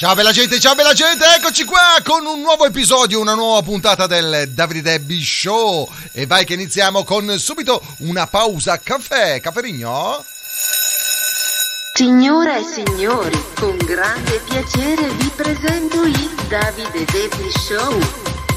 Ciao bella gente, ciao bella gente, eccoci qua con un nuovo episodio, una nuova puntata del Davide Debbie Show e vai che iniziamo con subito una pausa caffè, cafferigno? Signore e signori, con grande piacere vi presento il Davide Debbie Show.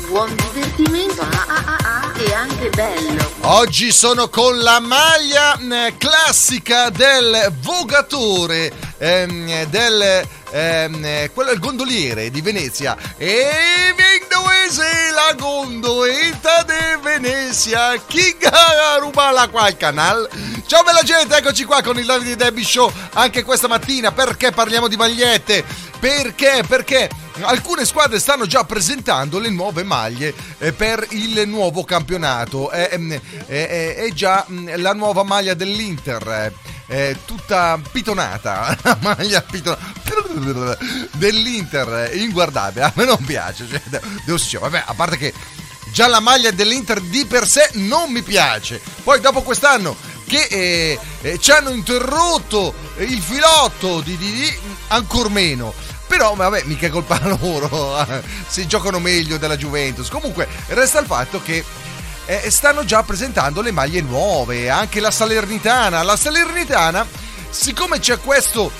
Buon divertimento ah, ah, ah, ah, e anche bello. Oggi sono con la maglia eh, classica del vogatore, ehm, del ehm, eh, quello è il gondoliere di Venezia. E Vindoese la gondoletta di Venezia, chi ruba la qua al canal? Ciao bella gente, eccoci qua con il Davide Debbie Show anche questa mattina. Perché parliamo di magliette? Perché? Perché alcune squadre stanno già presentando le nuove maglie eh, per il nuovo campionato. È, è, è, è già mh, la nuova maglia dell'Inter. È tutta pitonata, la maglia pitonata dell'Inter, inguardabile. A me non piace, cioè, devo dire, vabbè, a parte che già la maglia dell'Inter di per sé non mi piace. Poi dopo quest'anno che eh, eh, ci hanno interrotto il filotto di, di, di ancor meno. Però, vabbè, mica colpa loro, si giocano meglio della Juventus. Comunque, resta il fatto che eh, stanno già presentando le maglie nuove, anche la Salernitana. La Salernitana, siccome c'è questo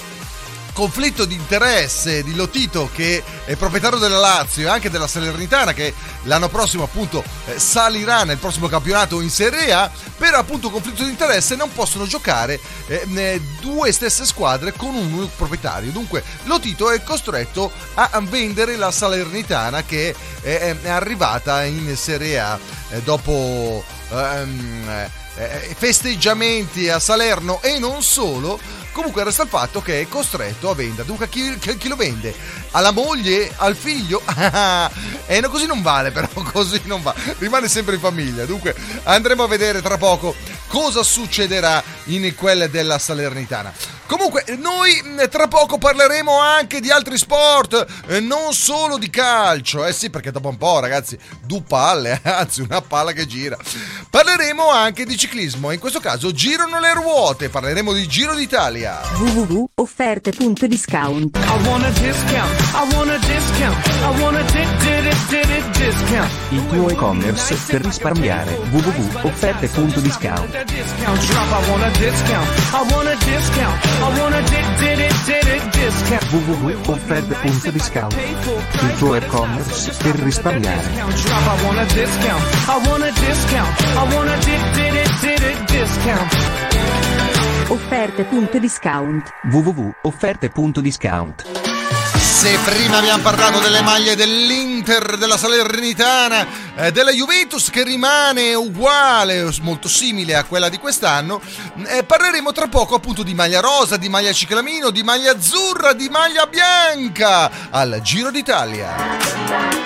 conflitto di interesse di Lotito che è proprietario della Lazio e anche della Salernitana che l'anno prossimo appunto eh, salirà nel prossimo campionato in Serie A. Per appunto conflitto di interesse non possono giocare eh, due stesse squadre con un unico proprietario. Dunque Lotito è costretto a vendere la Salernitana che è, arrivata in Serie A eh, dopo ehm, eh, festeggiamenti a Salerno e non solo Comunque resta il fatto che è costretto a vendere. Dunque, chi, chi lo vende? Alla moglie? Al figlio? e no, così non vale, però, così non va. Rimane sempre in famiglia. Dunque, andremo a vedere tra poco cosa succederà in quelle della Salernitana. Comunque, noi tra poco parleremo anche di altri sport, eh, non solo di calcio. Eh sì, perché dopo un po', ragazzi, due palle, anzi una palla che gira. Parleremo anche di ciclismo, in questo caso girano le ruote, parleremo di Giro d'Italia Italia. www.offerte.discount Il tuo e-commerce per risparmiare. www.offerte.discount www.offerte.discount Il tuo e-commerce per risparmiare. Offerte.discount www.offerte.discount Se prima abbiamo parlato delle maglie dell'Inter, della Salernitana, eh, della Juventus che rimane uguale, molto simile a quella di quest'anno, eh, parleremo tra poco appunto di maglia rosa, di maglia ciclamino, di maglia azzurra, di maglia bianca al Giro d'Italia.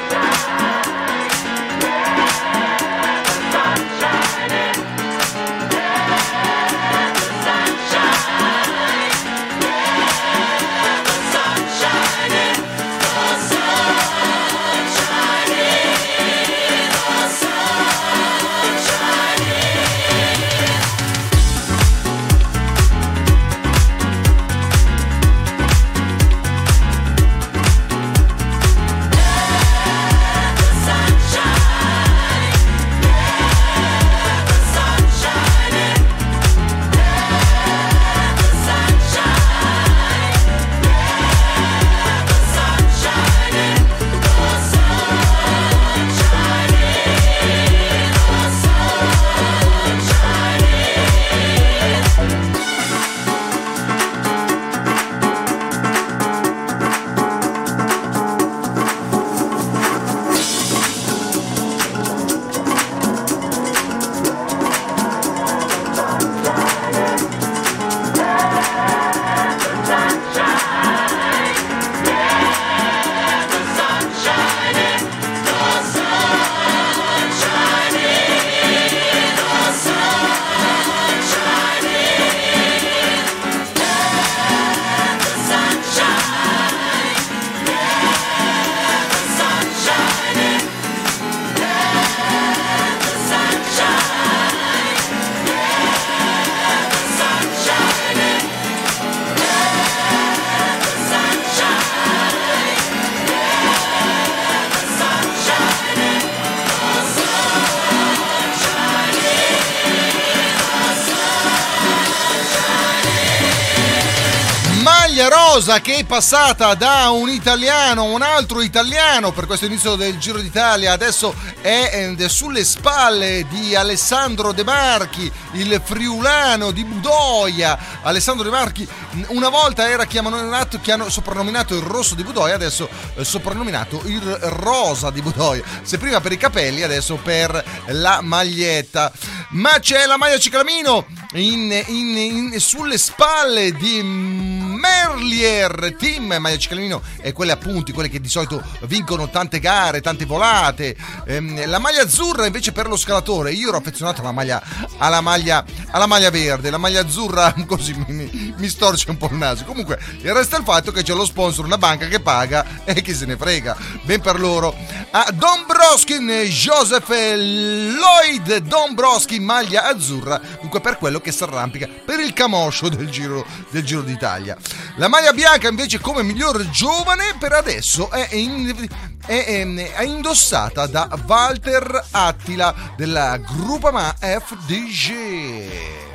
Che è passata da un italiano un altro italiano per questo inizio del Giro d'Italia, adesso è eh, sulle spalle di Alessandro De Marchi, il friulano di Budoia. Alessandro De Marchi una volta era chiamato, soprannominato il rosso di Budoia, adesso eh, soprannominato il rosa di Budoia. Se prima per i capelli, adesso per la maglietta. Ma c'è la maglia ciclamino in, in, in, sulle spalle di Merlier Team Maglia Ciclamino e quelle appunti, quelle che di solito vincono tante gare, tante volate. Ehm, la maglia azzurra invece per lo scalatore. Io ero affezionato alla maglia, alla maglia, alla maglia verde, la maglia azzurra così mi, mi storce un po' il naso. Comunque, resta il fatto che c'è lo sponsor, una banca che paga e chi se ne frega. Ben per loro. Ah, Dombroskin, Joseph Lloyd Dombroskin, maglia azzurra. Dunque per quello che si arrampica per il camoscio del Giro, del Giro d'Italia. La maglia bianca invece come miglior giovane per adesso è, in, è, è, è indossata da Walter Attila della Grupama FDG.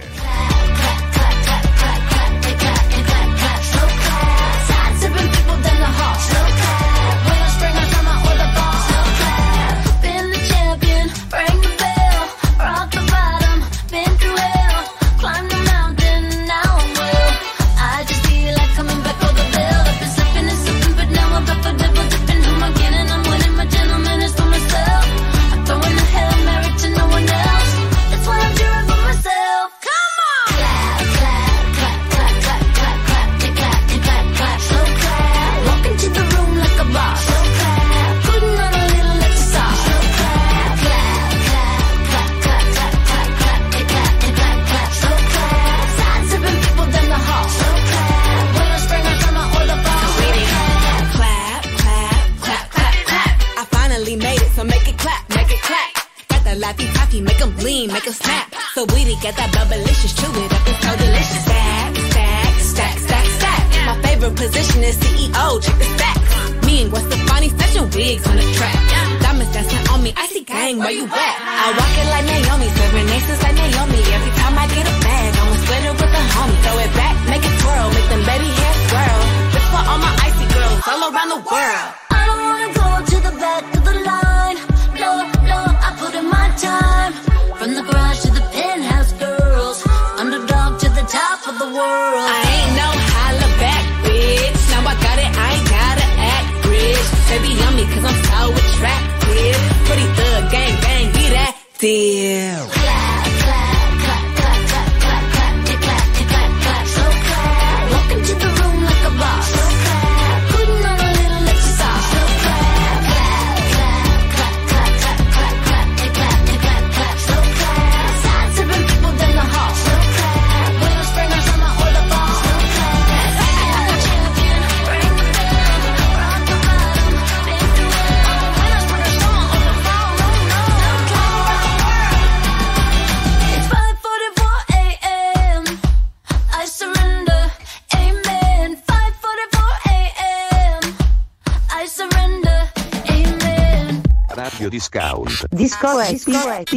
Disco Happy,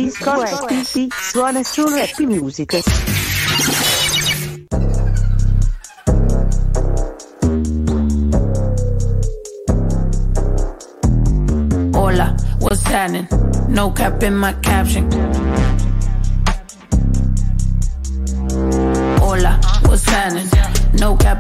Disco Happy, suona solo Happy Music. Hola, what's happening? No cap in my caption.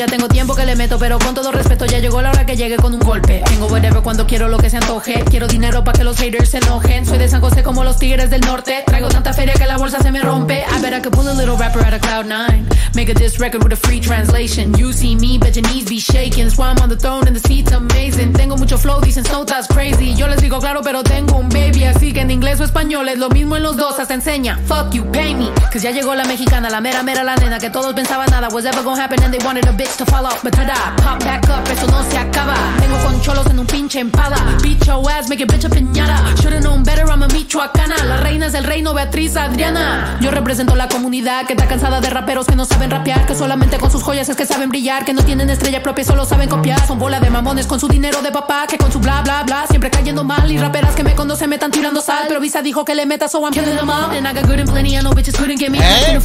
ya tengo tiempo que le meto, pero con todo respeto ya llegó la hora que llegue con un golpe. Tengo whatever cuando quiero lo que se antoje. Quiero dinero para que los haters se enojen. Soy de San José como los tigres del norte. Traigo tanta feria que la bolsa se me rompe. I bet I could pull a little rapper out of cloud 9. Make a diss record with a free translation. You see me, bet your knees be shaking. I'm on the throne and the seat's amazing. Tengo flow, dicen Snow that's crazy. Yo les digo claro, pero tengo un baby. Así que en inglés o español es lo mismo en los dos. Hasta enseña. Fuck you, pay me. Cause ya llegó la mexicana, la mera mera la nena. Que todos pensaban nada was ever gonna happen and they wanted a bitch to follow. But tada, pop back up, eso no se acaba. Tengo con cholos en un pinche empada. Beat your ass, make it bitch a piñata. Should've known better, I'm a michoacana. La reina es el reino, Beatriz Adriana. Yo represento la comunidad que está cansada de raperos que no saben rapear. Que solamente con sus joyas es que saben brillar. Que no tienen estrella propia, solo saben copiar. Son bola de mamones con su dinero de papá. Que con su bla bla bla siempre cayendo mal. Y raperas que me conocen me están tirando sal. Pero Visa dijo que le meta, so I'm killing them all. And I got good and plenty, I know bitches couldn't get me. Eh?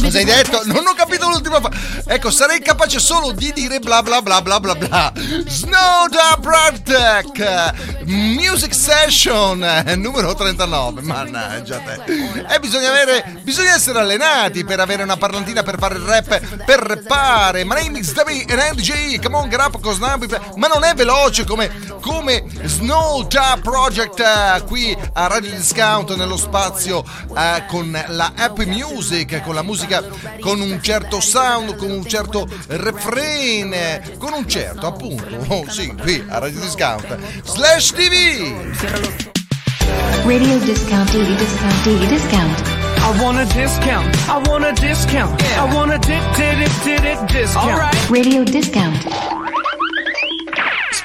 Cosa hai detto? Non ho capito l'ultima fa- Ecco, sarei capace solo di dire bla bla bla bla bla bla. Snow da Bradtech Music Session eh, numero 39. Mannaggia te. E bisogna avere. Bisogna essere allenati per avere una parlantina per fare il rap, per rappare. My name is and NDJ. Come on, now we- Ma non è veloce come, come Snow da Project eh, qui a Radio Discount nello spazio eh, con la Happy Music, con la musica con un certo sound, con un certo refrain, eh, con un certo appunto, oh, sì, qui a Radio Discount. Slash TV! Radio discount, TV discount, TV discount. I want a discount. I want a discount. I want a dip, did it, did it discount. Radio discount.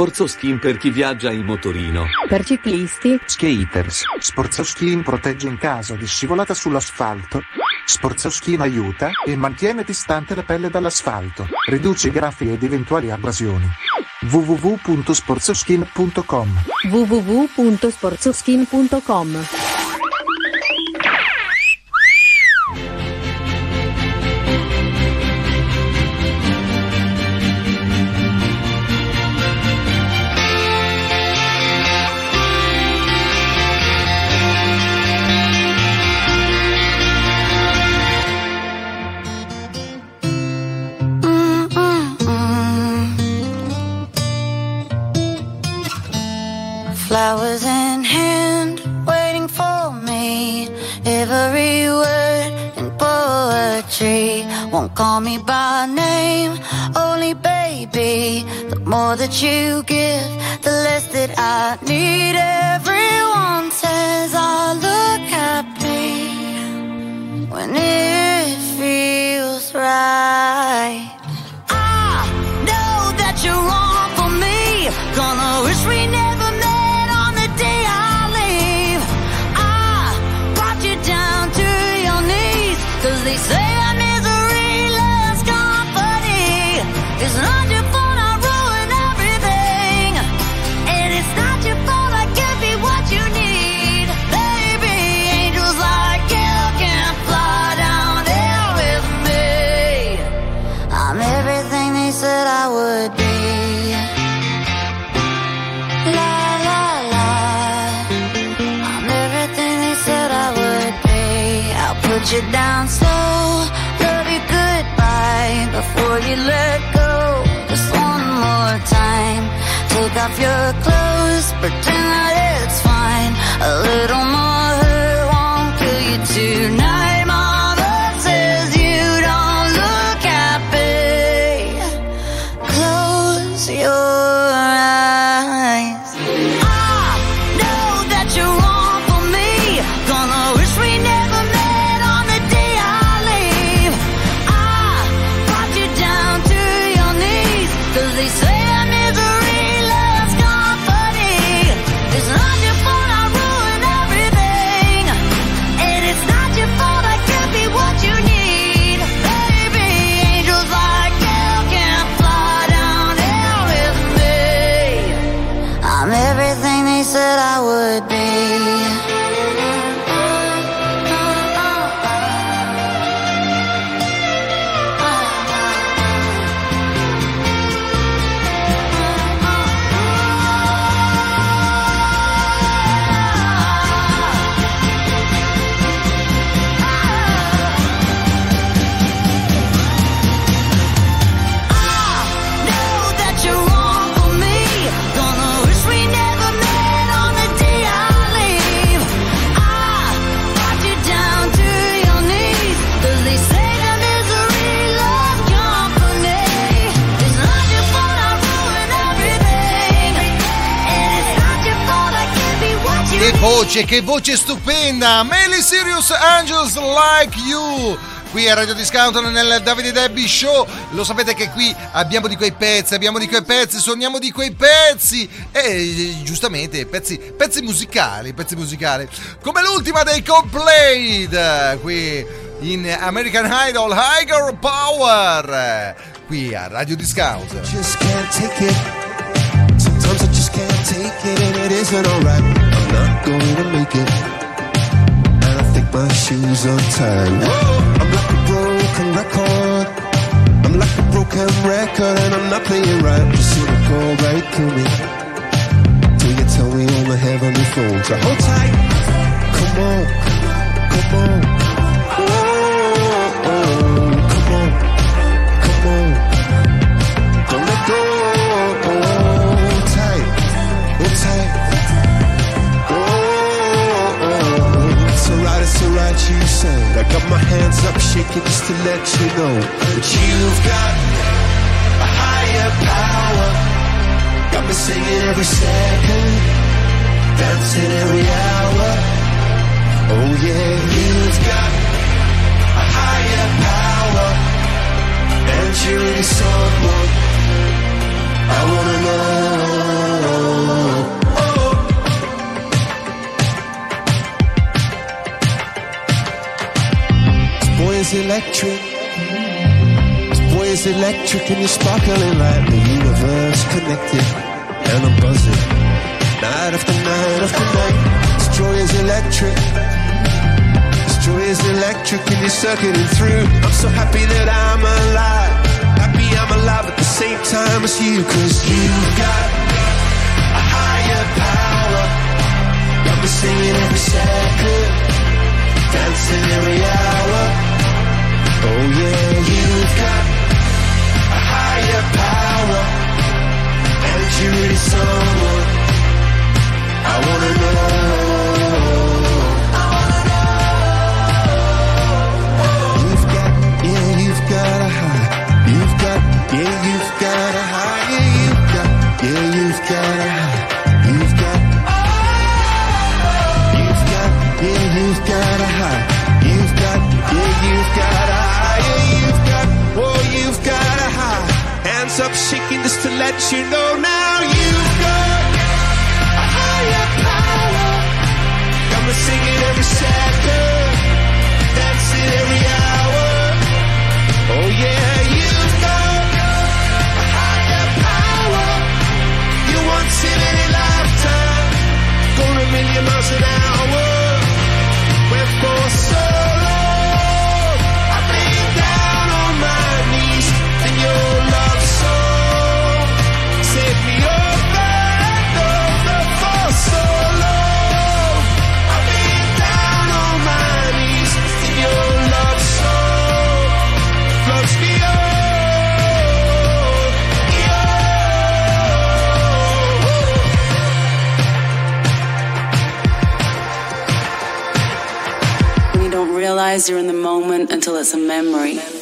Sporzo skin per chi viaggia in motorino. Per ciclisti, Skaters. Sporzauskin protegge in caso di scivolata sull'asfalto. Sporzauskin aiuta e mantiene distante la pelle dall'asfalto. Riduce i graffi ed eventuali abrasioni. www.sporzauskin.com www.sporzoskin.com. won't call me by name, only baby. The more that you give, the less that I need. Everyone says I look off your clothes, Voce, che voce stupenda! Melly Sirius Angels Like You! Qui a Radio Discount nel Davide Debbie Show, lo sapete che qui abbiamo di quei pezzi, abbiamo di quei pezzi, suoniamo di quei pezzi e giustamente pezzi, pezzi musicali, pezzi musicali, come l'ultima dei Complade, qui in American Idol Higher Power, qui a Radio Discount. just can't take it. Sometimes I just can't take it, and it isn't alright. To make it. And I think my shoes untied. I'm like a broken record. I'm like a broken record, and I'm not playing right. Just see it go right through me. Till you tell me all the heavenly phones. So hold tight. Come on. Come on. Alright, you said. I got my hands up shaking just to let you know that you've got a higher power. Got me singing every second, dancing every hour. Oh yeah, you've got a higher power. And you're really someone I wanna know. Is electric. This boy is electric and you're sparkling like the universe connected. And I'm buzzing. Night after night after night. This joy is electric. This joy is electric and you're circling through. I'm so happy that I'm alive. Happy I'm alive at the same time as you. Cause you've got a higher power. Me singing every second. Dancing every hour. Oh yeah, you've got a higher power. And you're someone I wanna know. I wanna know. You've got, yeah, you've got a. You've got, yeah, you've got a you've got, yeah, you've got a. You've got, you've got, yeah, you've got a high. Up, shaking just to let you know now. You've got a higher power. Got me singing every second, dancing every hour. Oh yeah, you've got a higher power. You once in any lifetime, going a million miles an hour. Went for so realize you're in the moment until it's a memory.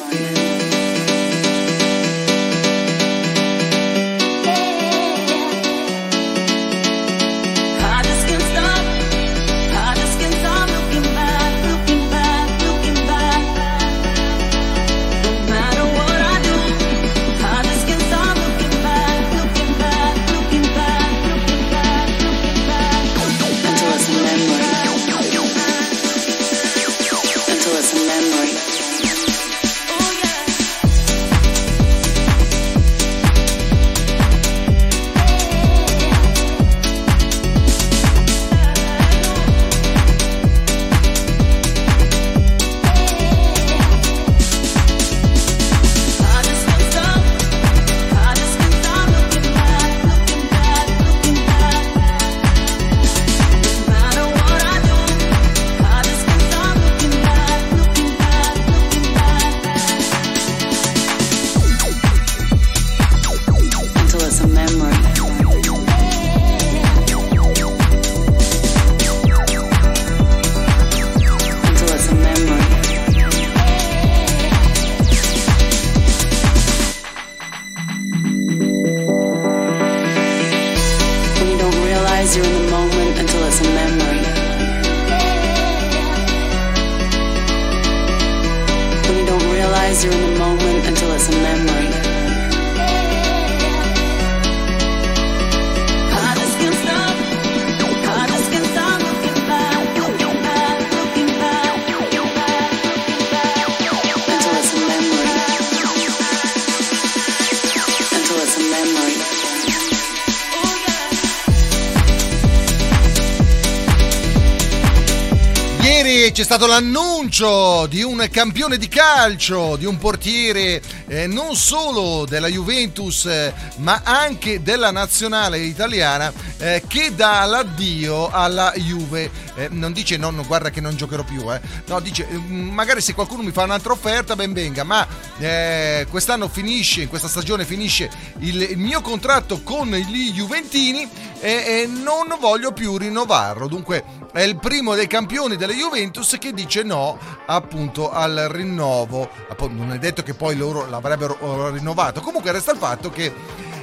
Stato l'annuncio di un campione di calcio, di un portiere eh, non solo della Juventus eh, ma anche della nazionale italiana eh, che dà l'addio alla Juve. Eh, non dice no, no, guarda che non giocherò più, eh. no, dice "Mm, magari se qualcuno mi fa un'altra offerta ben venga, ma eh, quest'anno finisce, in questa stagione finisce il, il mio contratto con gli Juventini e, e non voglio più rinnovarlo. Dunque è il primo dei campioni della Juventus che dice no appunto al rinnovo. Non è detto che poi loro l'avrebbero eh, rinnovato. Comunque resta il fatto che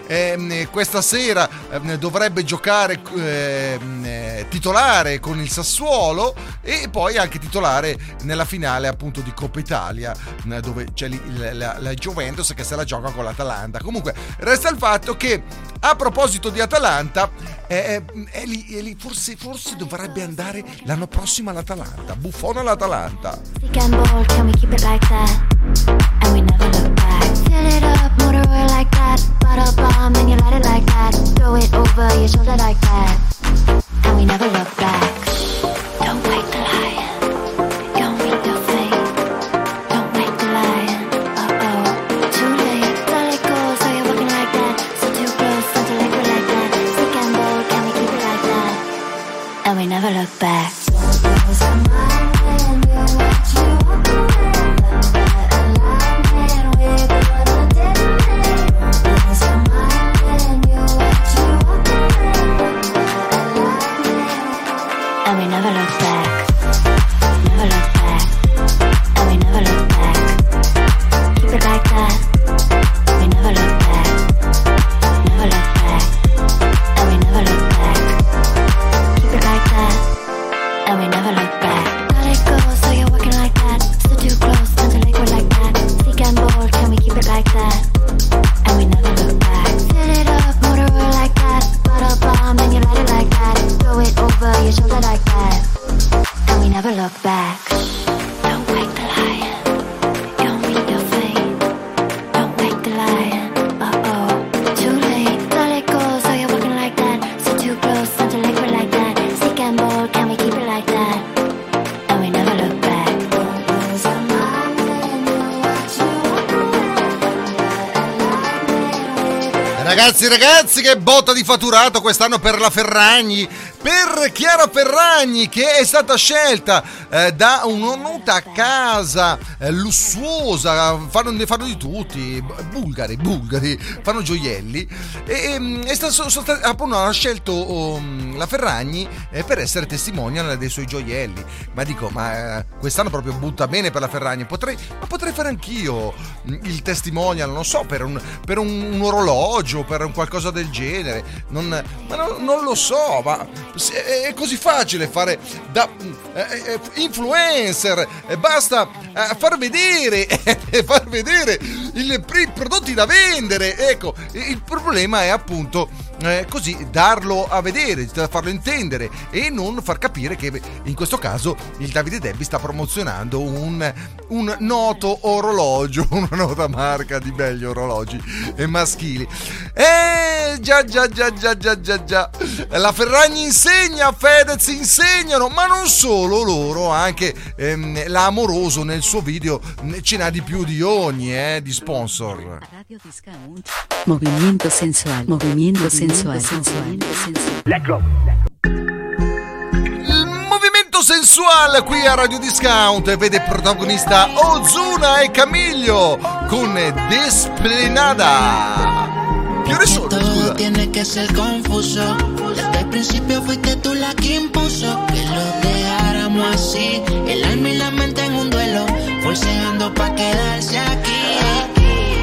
ehm, questa sera ehm, dovrebbe giocare ehm, eh, titolare con il Sassuolo e poi anche titolare nella finale appunto di Coppa Italia eh, dove c'è la, la- la Juventus che se la gioca con l'Atalanta. Comunque resta il fatto che a proposito di Atalanta, eh, eh, è lì, forse, forse dovrebbe andare l'anno prossimo all'Atalanta. Buffone all'Atalanta. Like that? And we never look back. Fill it up, motor oil like that. Bottle bomb, and you light it like that. Throw it over your shoulder like that. And we never look back. Ragazzi, ragazzi, che botta di fatturato quest'anno per la Ferragni, per Chiara Ferragni che è stata scelta eh, da un'onuta casa eh, lussuosa, fanno, ne fanno di tutti, bulgari, bulgari, fanno gioielli. E, ehm, è sta- stati- appunto hanno scelto um, la Ferragni eh, per essere testimonial dei suoi gioielli. Ma dico, ma eh, quest'anno proprio butta bene per la Ferragni, potrei, ma potrei fare anch'io mm, il testimonial, non so, per un, per un, un orologio, per un qualcosa del genere. Non, ma non, non lo so, ma se- è così facile fare da eh, eh, influencer, eh, basta eh, far vedere, eh, far vedere i prodotti da vendere. Ecco, il problema è appunto eh, così darlo a vedere, farlo intendere e non far capire che in questo caso il Davide Debbi sta promozionando un, un noto orologio, una nota marca di belli orologi maschili. Eh già già già già già già già. La Ferragni insegna, Fedez insegnano, ma non solo loro, anche ehm, l'amoroso nel suo video ce n'ha di più di ogni, eh, di sponsor. Movimiento sensual, movimiento sensual, sensual, sensual. Movimento sensuale qui a Radio Discount vede protagonista Ozuna e Camiglio con Desplenada. ¿Qué hora sono? Todo tiene que ser confuso. Desde el principio fuiste tú la que impuso que lo dejáramos así. El alma y la mente en un duelo, forceando pa' quedarse aquí.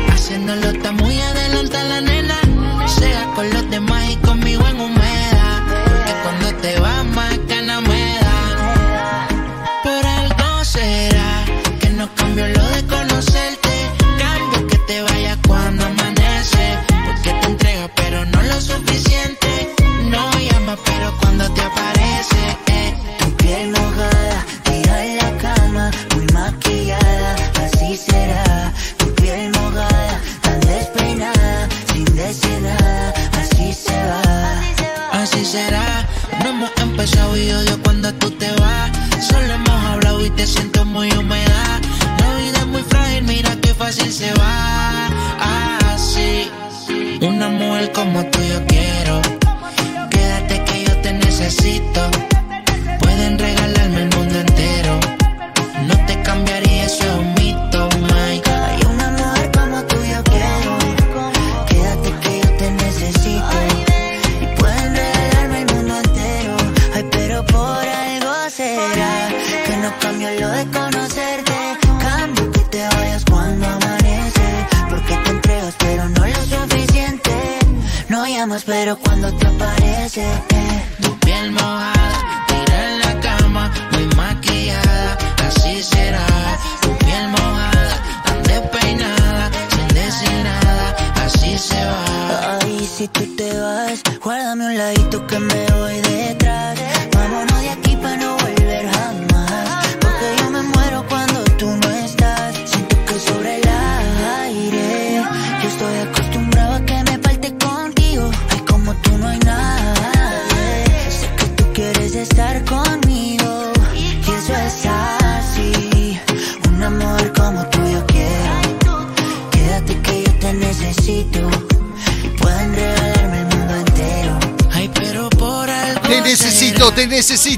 Haciéndolo está muy adelante la con los demás y conmigo en humedad. Porque cuando te vas más gana me da. Por algo será que no cambió lo de conocerte. Cambio que te vayas cuando amanece. Porque te entrega pero no lo suficiente. Empezado y odio cuando tú te vas. Solo hemos hablado y te siento muy humedad. La vida es muy frágil, mira qué fácil se va. Así, una mujer como tú yo quiero.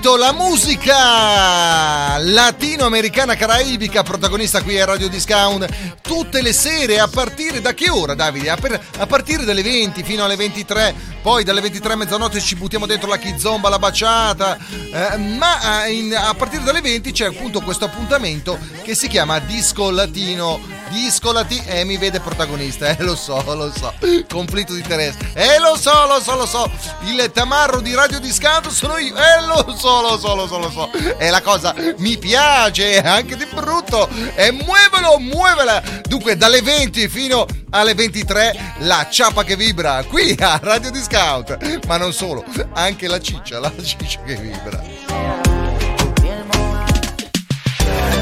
Necesito la musica latinoamericana caraibica, protagonista qui a Radio Discount tutte le sere a partire da che ora Davide? A, per- a partire dalle 20 fino alle 23, poi dalle 23 a mezzanotte ci buttiamo dentro la kizomba, la baciata, eh, ma eh, in- a partire dalle 20 c'è appunto questo appuntamento che si chiama Disco Latino. Disco Latino, eh mi vede protagonista, eh lo so, lo so, conflitto di interesse, eh lo so, lo so, lo so, il tamarro di Radio Discount sono io, eh lo so, lo so, lo so, lo so, e la cosa mi piace, anche di brutto, e muovelo, muovela, dunque dalle 20 fino alle 23 la ciapa che vibra qui a Radio Discount, ma non solo, anche la ciccia, la ciccia che vibra.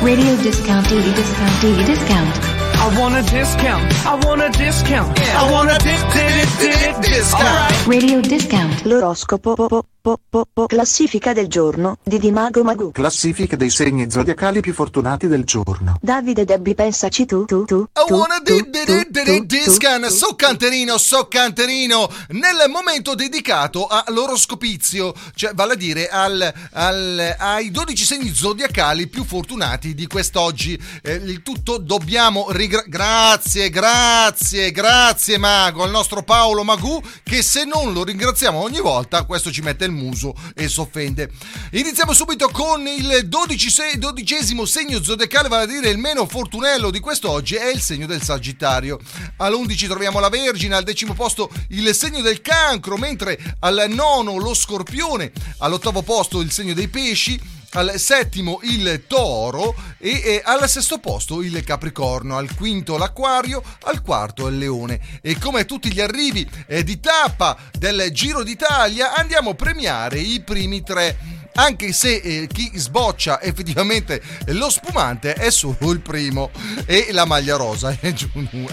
Radio discount, daily discount, daily discount. I want a discount. I want a discount. I want a di- di- di- di- discount. Radio discount. L'oroscopo po, po, po, po, po. classifica del giorno di Dimago Magu. Classifica dei segni zodiacali più fortunati del giorno. Davide Debbi pensaci tu, tu, tu. I tu, wanna tu, di- di- di- di- tu. so canterino, so canterino, nel momento dedicato all'oroscopizio, cioè vale a dire al- al- ai 12 segni zodiacali più fortunati di quest'oggi. Eh, il tutto dobbiamo ringraziare. Grazie, grazie, grazie Mago, al nostro Paolo Magù, che se non lo ringraziamo ogni volta, questo ci mette il muso e si offende. Iniziamo subito con il 12 se- dodicesimo segno zodiacale, vale a dire il meno fortunello di quest'oggi, è il segno del Sagittario. All'11 troviamo la Vergine, al decimo posto il segno del Cancro, mentre al nono lo Scorpione, all'ottavo posto il segno dei Pesci, al settimo il toro e, e al sesto posto il capricorno, al quinto l'acquario, al quarto il leone. E come tutti gli arrivi eh, di tappa del Giro d'Italia andiamo a premiare i primi tre. Anche se eh, chi sboccia effettivamente lo spumante è solo il primo e la maglia rosa. Eh,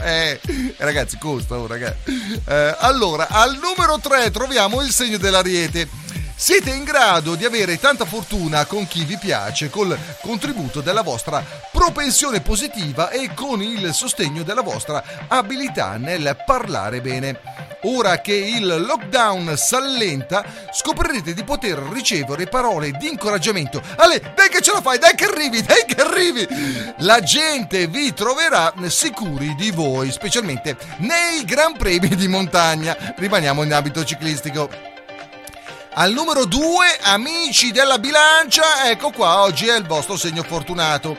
eh, ragazzi, costa, oh. Eh, allora, al numero 3 troviamo il segno dell'ariete. Siete in grado di avere tanta fortuna con chi vi piace col contributo della vostra propensione positiva e con il sostegno della vostra abilità nel parlare bene. Ora che il lockdown s'allenta, scoprirete di poter ricevere parole di incoraggiamento. Ale, dai che ce la fai, dai che arrivi, dai che arrivi! La gente vi troverà sicuri di voi, specialmente nei Gran Premi di montagna. Rimaniamo in abito ciclistico. Al numero 2, amici della bilancia, ecco qua, oggi è il vostro segno fortunato.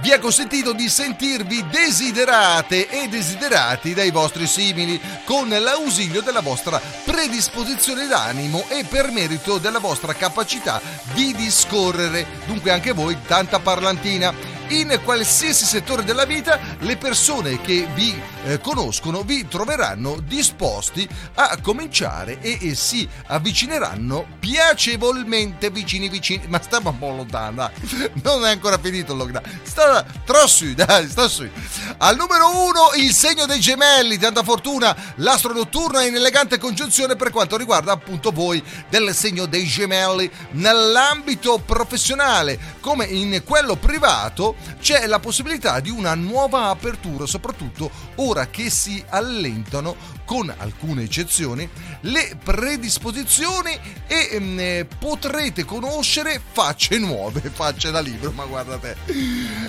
Vi è consentito di sentirvi desiderate e desiderati dai vostri simili con l'ausilio della vostra predisposizione d'animo e per merito della vostra capacità di discorrere. Dunque anche voi tanta parlantina. In qualsiasi settore della vita le persone che vi eh, conoscono vi troveranno disposti a cominciare e, e si avvicineranno piacevolmente vicini vicini. Ma stiamo un po' lontano, dai. Non è ancora finito il lockdown. Sta tra su, dai, sta su. Al numero uno il segno dei gemelli, tanta fortuna, l'astro notturno è in elegante congiunzione per quanto riguarda appunto voi del segno dei gemelli. Nell'ambito professionale come in quello privato c'è la possibilità di una nuova apertura, soprattutto ora che si allentano con alcune eccezioni, le predisposizioni e ehm, eh, potrete conoscere facce nuove, facce da libro, ma guarda te.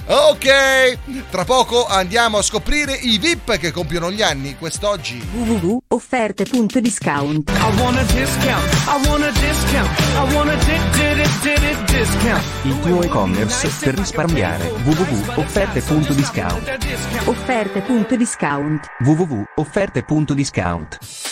Ok, tra poco andiamo a scoprire i VIP che compiono gli anni quest'oggi. www.offerte.discount I want a discount. I want a discount. I want a di- di- di- di- discount. Il tuo e-commerce per risparmiare www.offerte.discount Offerte.discount www.offerte.discount Don't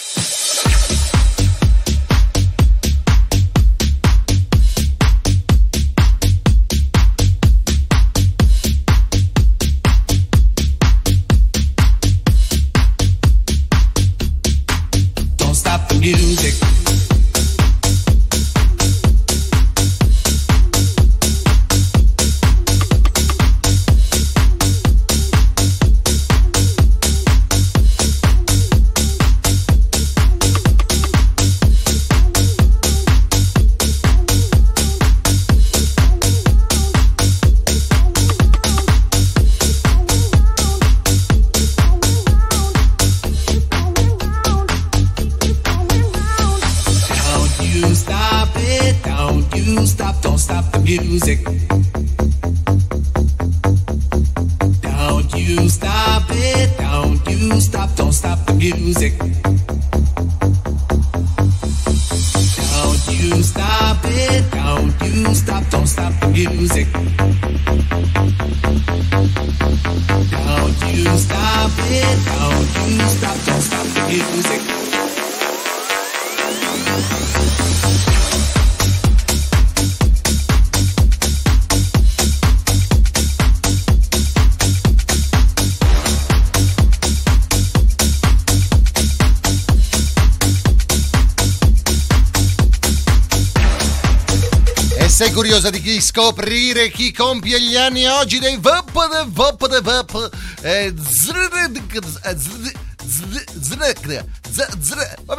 sei curiosa di chi scoprire chi compie gli anni oggi dei VP de VP de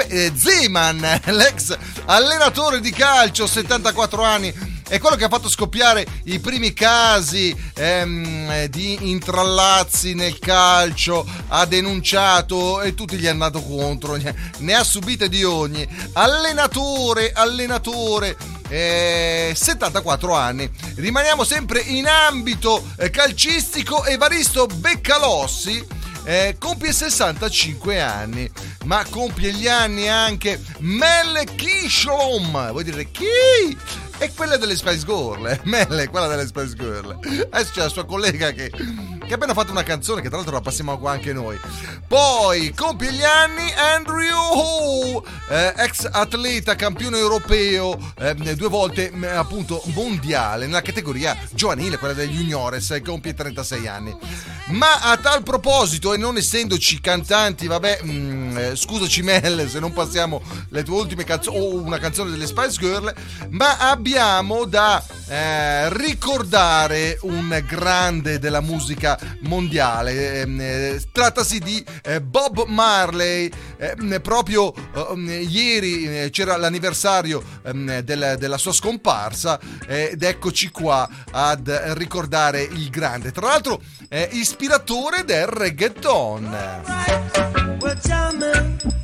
eh, Zeman, l'ex allenatore di calcio, 74 anni, è quello che ha fatto scoppiare i primi casi ehm, eh, di intrallazzi nel calcio, ha denunciato e tutti gli hanno dato contro, ne ha subite di ogni. Allenatore, allenatore, eh, 74 anni. Rimaniamo sempre in ambito eh, calcistico. Evaristo Beccalossi eh, compie 65 anni, ma compie gli anni anche Melle Kisholom. Vuoi dire chi? E quella delle Spice Girl, eh. Melle, quella delle Spice Girl. Adesso c'è la sua collega che, che ha appena fatto una canzone, che tra l'altro la passiamo qua anche noi. Poi compie gli anni Andrew Ho, eh, ex atleta campione europeo, eh, due volte mh, appunto mondiale nella categoria giovanile, quella degli juniores, eh, compie 36 anni. Ma a tal proposito, e non essendoci cantanti, vabbè, mh, eh, scusaci Mel se non passiamo le tue ultime canzoni o una canzone delle Spice Girl, ma abbiamo da eh, ricordare un grande della musica mondiale. Ehm, eh, trattasi di eh, Bob Marley. Ehm, proprio ehm, ieri eh, c'era l'anniversario del- della sua scomparsa eh, ed eccoci qua ad ricordare il grande. Tra l'altro, è ispiratore del reggaeton. Well, jamming.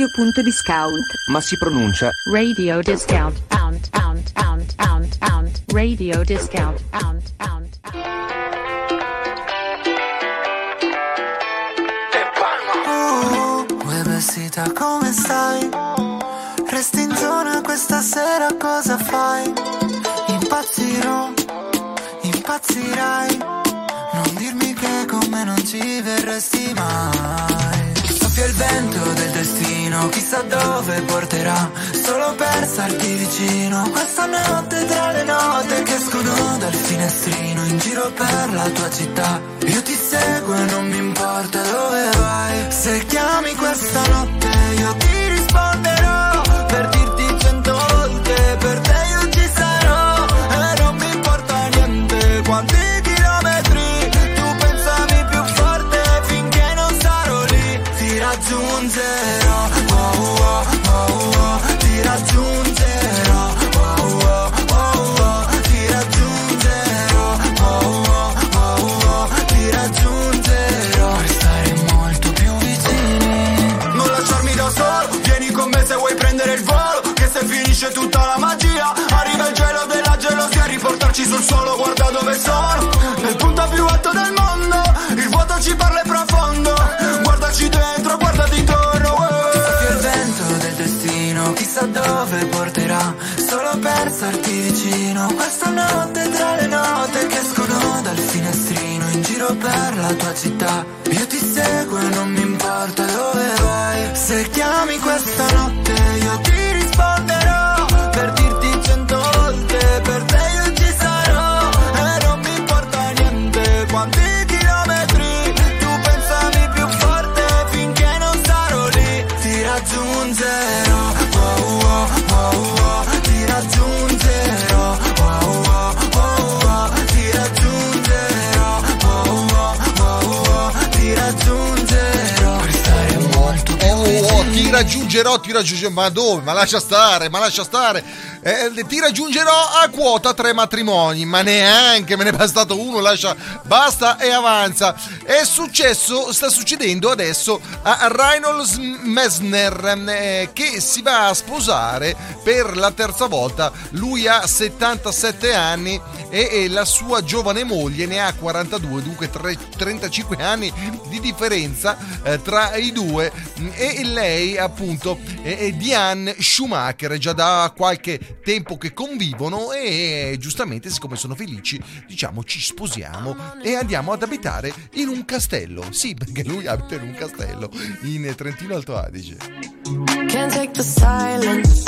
radio.discount. Ma si pronuncia Radio discount. Pound, pound, pound, pound, pound. Radio discount. Dove porterà? Solo per starti vicino Questa notte tra le note che escono dal finestrino In giro per la tua città. Io ti seguo e non mi importa dove vai. Se chiami questa notte io ti risponderò starti vicino Questa notte tra le note Che escono dal finestrino In giro per la tua città. Io ti seguo e non mi importa dove vai. Se chiami questa notte Io ti raggiungerò, ti raggiungerò, ma dove? Ma lascia stare, ma lascia stare. Eh, ti raggiungerò a quota tre matrimoni, ma neanche me ne è bastato uno, lascia, basta e avanza. È successo, sta succedendo adesso a Reynolds Messner eh, che si va a sposare per la terza volta. Lui ha 77 anni e, la sua giovane moglie ne ha 42, dunque tre- 35 anni di differenza eh, tra i due. E lei appunto è, Diane Schumacher già da qualche tempo che convivono e giustamente siccome sono felici diciamo ci sposiamo e andiamo ad abitare in un castello. Sì perché lui abita in un castello in Trentino Alto Adige. Can't take the silence.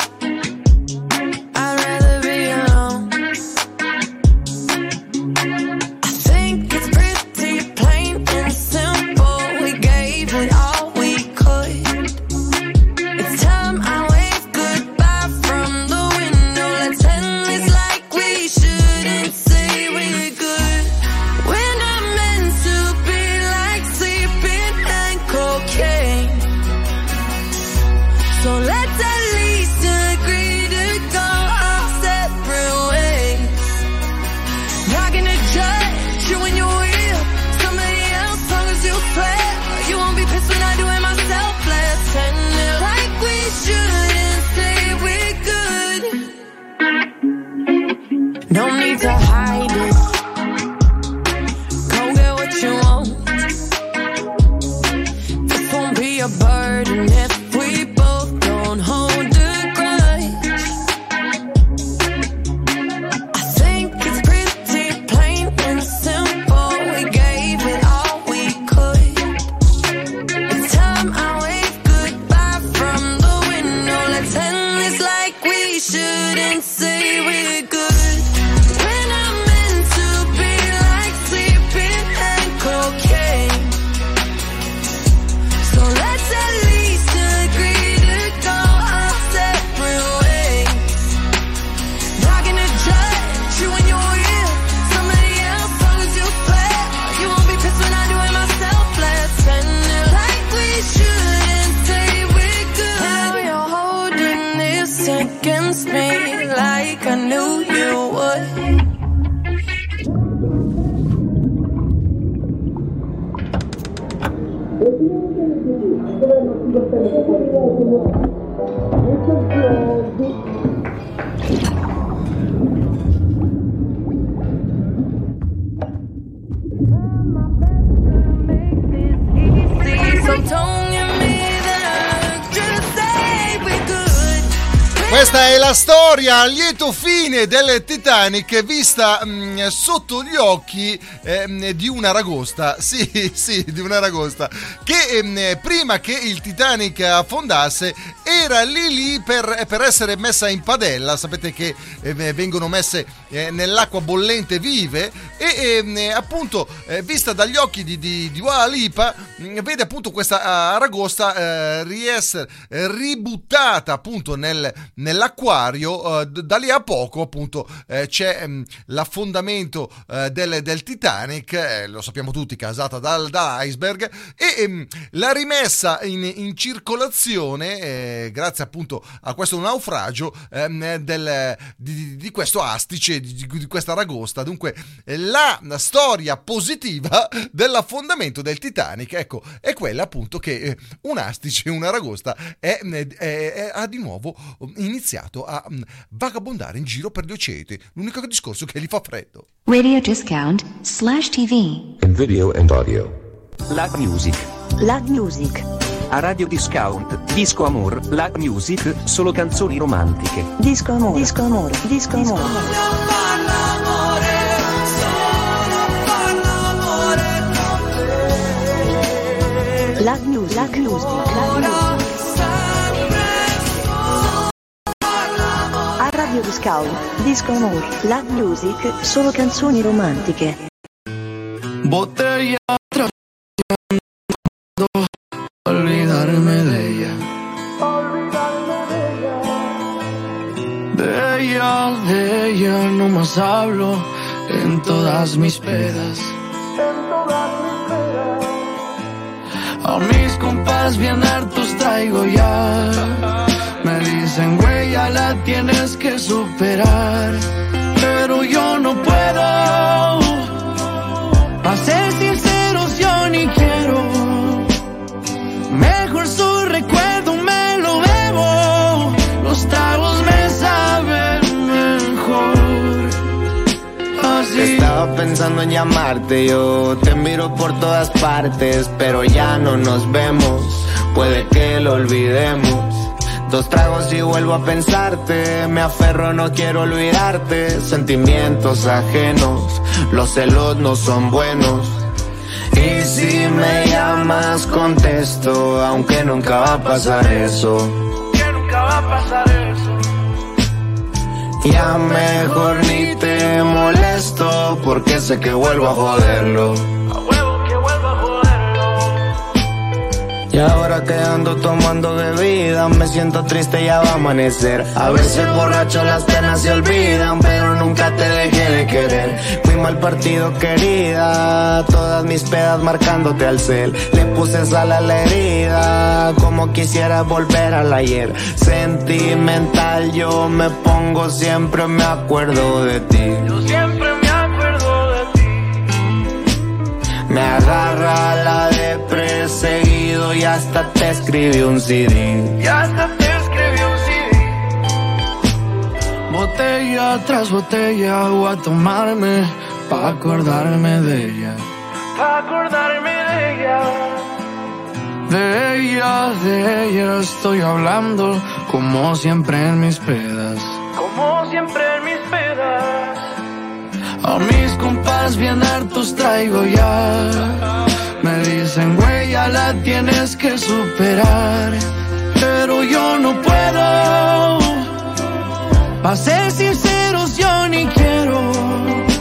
Del Titanic vista mm, sotto gli occhi ehm, di una ragosta. Sì, sì, di una ragosta. Che ehm, prima che il Titanic affondasse era lì lì per, per essere messa in padella. Sapete che eh, vengono messe eh, nell'acqua bollente vive e ehm, appunto eh, vista dagli occhi di, di, di Dua Lipa mm, vede appunto questa aragosta eh, riessere eh, ributtata appunto nel, nell'acquario eh, da lì a poco appunto eh, c'è mm, l'affondamento eh, del, del Titanic eh, lo sappiamo tutti casata dal, da iceberg e ehm, la rimessa in, in circolazione eh, grazie appunto a questo naufragio ehm, del- di, di questo astice di, di- di questa aragosta dunque eh, la storia positiva dell'affondamento del Titanic ecco è quella appunto che eh, un astice una aragosta è, è- è- ha di nuovo iniziato a mm, vagabondare in giro per gli oceani l'unico discorso che gli fa freddo Radio Discount slash TV. In video and audio. Lag Music. Lag Music. A Radio Discount, Disco Amor, Lag Music, solo canzoni romantiche. Disco Amore. Disco Amore. Disco Amore. Lag Music. Lag Music. Lag Music. A Radio Discount, Disco Amore, Lag Music, solo canzoni romantiche. Botella tras olvidarme de ella. De ella, de ella no más hablo en todas mis pedas. A mis compas bien hartos traigo ya. Me dicen, güey, ya la tienes que superar. Pero yo no puedo. A Estaba pensando en llamarte, yo te miro por todas partes, pero ya no nos vemos, puede que lo olvidemos. Dos tragos y vuelvo a pensarte, me aferro, no quiero olvidarte, sentimientos ajenos, los celos no son buenos. Y si me llamas contesto, aunque nunca va a pasar eso. Que nunca va a pasar eso. Ya mejor ni te molesto porque sé que vuelvo a joderlo. Y ahora que ando tomando bebida, me siento triste, ya va a amanecer. A veces borracho las penas se olvidan, pero nunca te dejé de querer. Fui mal partido, querida, todas mis pedas marcándote al cel. Le puse sal a la herida, como quisiera volver al ayer. Sentimental, yo me pongo, siempre me acuerdo de ti. Yo siempre me acuerdo de ti. Me agarra la de y hasta te escribí un CD. Y hasta te escribí un CD. Botella tras botella voy a tomarme pa' acordarme de ella. Pa' acordarme de ella. De ella, de ella estoy hablando como siempre en mis pedas. Como siempre en mis pedas. A mis compas bien hartos traigo ya. Me dicen, güey, ya la tienes que superar. Pero yo no puedo. Pa' ser sinceros, yo ni quiero.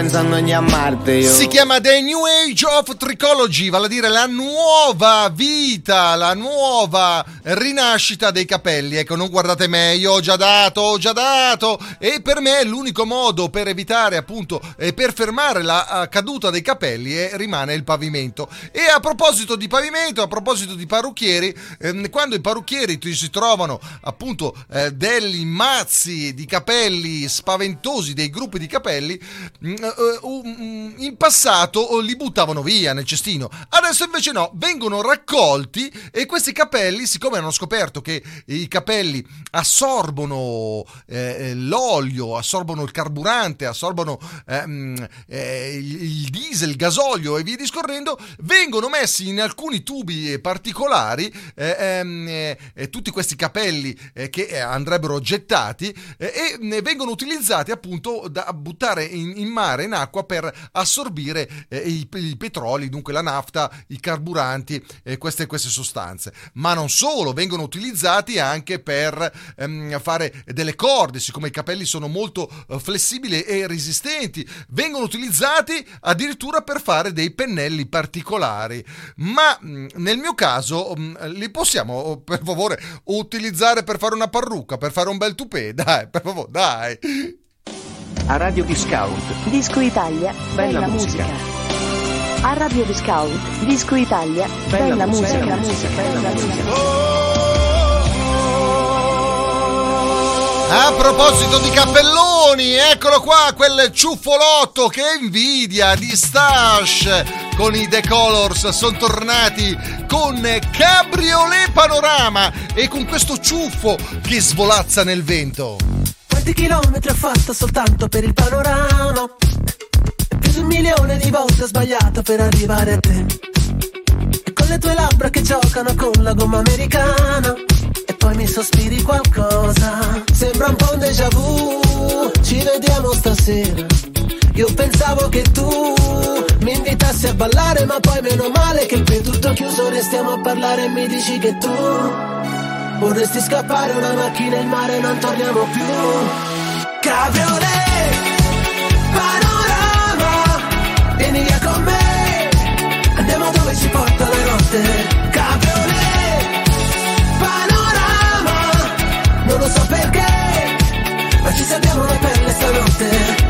Pensando in chiamarti io. Si chiama The New Age of Trichology, vale a dire la nuova vita, la nuova rinascita dei capelli. Ecco, non guardate me, io ho già dato, ho già dato. E per me l'unico modo per evitare, appunto, e per fermare la eh, caduta dei capelli è, rimane il pavimento. E a proposito di pavimento, a proposito di parrucchieri, ehm, quando i parrucchieri si trovano appunto eh, degli mazzi di capelli spaventosi, dei gruppi di capelli, mm, eh, um, in passato oh, li buttavano via nel cestino. Adesso invece no, vengono raccolti e questi capelli, siccome hanno scoperto che i capelli assorbono eh, l'olio, assorbono il carburante, assorbono ehm, eh, il diesel, il gasolio e via discorrendo, vengono messi in alcuni tubi particolari eh, ehm, eh, eh, tutti questi capelli eh, che eh, andrebbero gettati eh, e vengono utilizzati appunto da buttare in, in mare, in acqua per assorbire eh, i, i petroli, dunque la nafta, i carburanti e queste, queste sostanze. Ma non solo, vengono utilizzati anche per ehm, fare delle corde, siccome i capelli sono molto eh, flessibili e resistenti, vengono utilizzati addirittura per fare dei pennelli particolari. Ma mh, nel mio caso mh, li possiamo oh, per favore utilizzare per fare una parrucca, per fare un bel toupé, dai, per favore, dai. A Radio Discount. Disco Italia, bella, musica. A Radio Discount, Disco Italia, bella, musica, musica, musica, bella musica. A proposito di cappelloni, eccolo qua, quel ciuffolotto che invidia di Stash con i The Colors sono tornati con Cabriolet Panorama e con questo ciuffo che svolazza nel vento. Quanti chilometri ho fatto soltanto per il panorama? Più di un milione di volte ho sbagliato per arrivare a te. E con le tue labbra che giocano con la gomma americana. E poi mi sospiri qualcosa. Sembra un po' un déjà vu. Ci vediamo stasera. Io pensavo che tu mi invitassi a ballare, ma poi meno male che è tutto chiuso. Restiamo a parlare e mi dici che tu vorresti scappare una macchina in mare, non torniamo più. Cabriolet, panorama, vieni via con me, andiamo dove ci porta la notte. Cabriolet, panorama, non lo so perché, ma ci salviamo la pelle stanotte.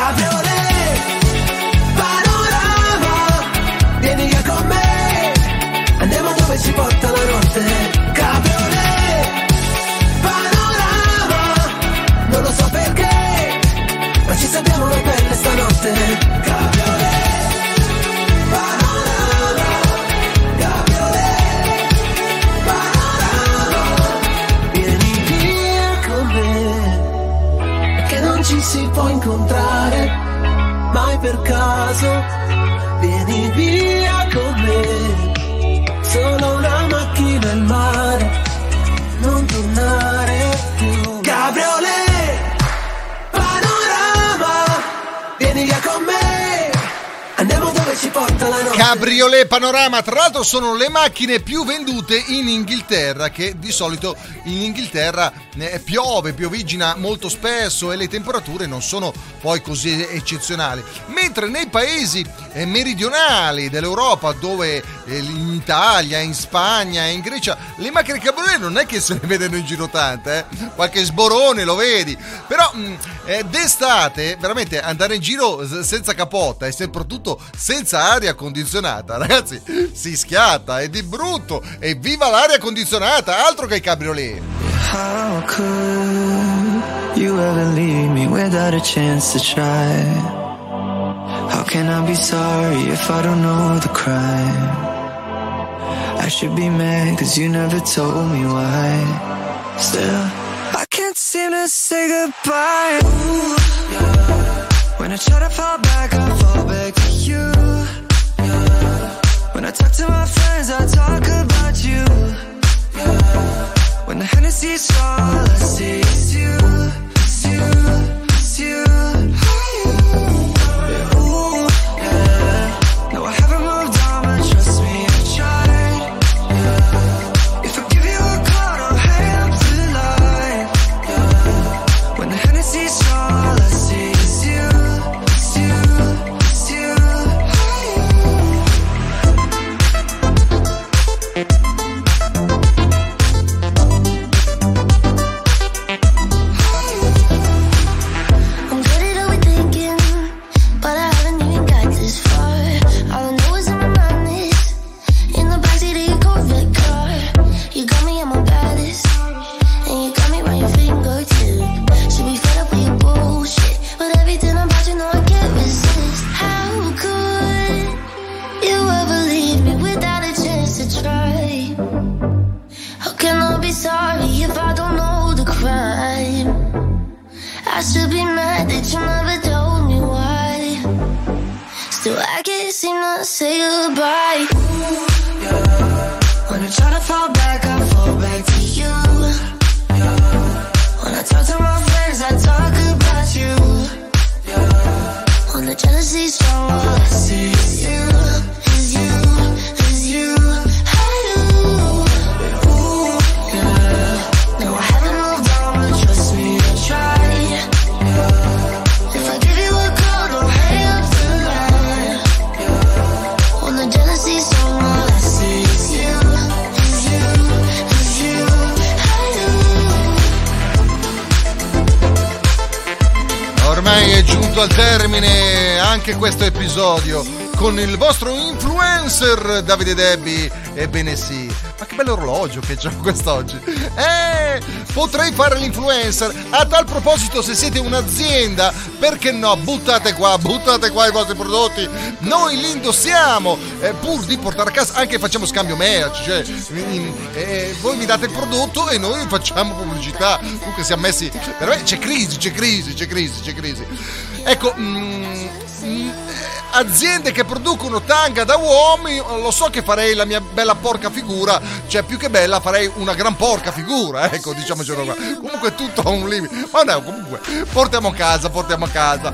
Cabriolet, Panorama, tra l'altro sono le macchine più vendute in Inghilterra, che di solito in Inghilterra eh, piove, piovigina molto spesso e le temperature non sono poi così eccezionali. Mentre nei paesi eh, meridionali dell'Europa, dove eh, in Italia, in Spagna, in Grecia, le macchine cabriolet non è che se ne vedono in giro tante, eh? qualche sborone lo vedi, però eh, d'estate veramente andare in giro senza capotta e soprattutto senza aria condizionata, ragazzi, si schiatta, è di brutto e viva l'aria condizionata, altro che i cabriolet. How could you ever leave me without a chance to try? How can I be sorry if I don't know the crime? I should be mad cause you never told me why. Still, I can't seem to say goodbye. Ooh, yeah. When I try to fall back, I fall back to you. I talk to my friends, I talk about you. Yeah. When the Hennessy's all I see is you, termine anche questo episodio con il vostro influencer Davide Debbi. Ebbene sì, ma che bello orologio che c'ho quest'oggi. Eh, potrei fare l'influencer. A tal proposito, se siete un'azienda, perché no? Buttate qua, buttate qua i vostri prodotti. Noi li indossiamo, eh, pur di portare a casa, anche facciamo scambio merci. Cioè, in- eh, voi mi date il prodotto e noi facciamo pubblicità. Comunque siamo messi. Veramente c'è crisi, c'è crisi, c'è crisi, c'è crisi. Ecco, mm, mm, eh, aziende che producono tanga da uomini, lo so che farei la mia bella porca figura, cioè più che bella farei una gran porca figura, ecco, diciamocelo qua. Comunque tutto ha un limite. Ma no, comunque, portiamo a casa, portiamo a casa.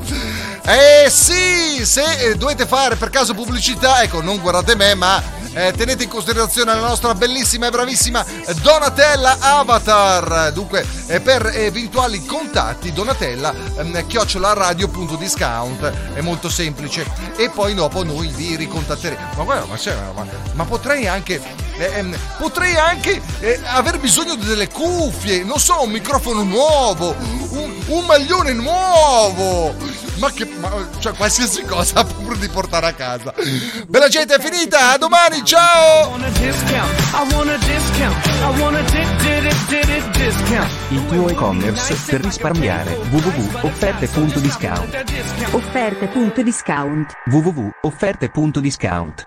Eh sì, se eh, dovete fare per caso pubblicità, ecco, non guardate me, ma eh, tenete in considerazione la nostra bellissima e bravissima Donatella Avatar. Dunque, eh, per eventuali contatti, Donatella ehm, chiocciola radio.discount è molto semplice. E poi dopo noi vi ricontatteremo. Ma guarda, ma, c'è- ma- ma potrei anche. eh, ehm, potrei anche eh, aver bisogno delle cuffie, non so, un microfono nuovo, un, un maglione nuovo. Ma che. Ma- cioè, qualsiasi cosa pur di portare a casa. Bella gente, è finita. A domani, ciao! Il tuo e-commerce per risparmiare www.offerte.discount Offerte.discount. www.offerte.discount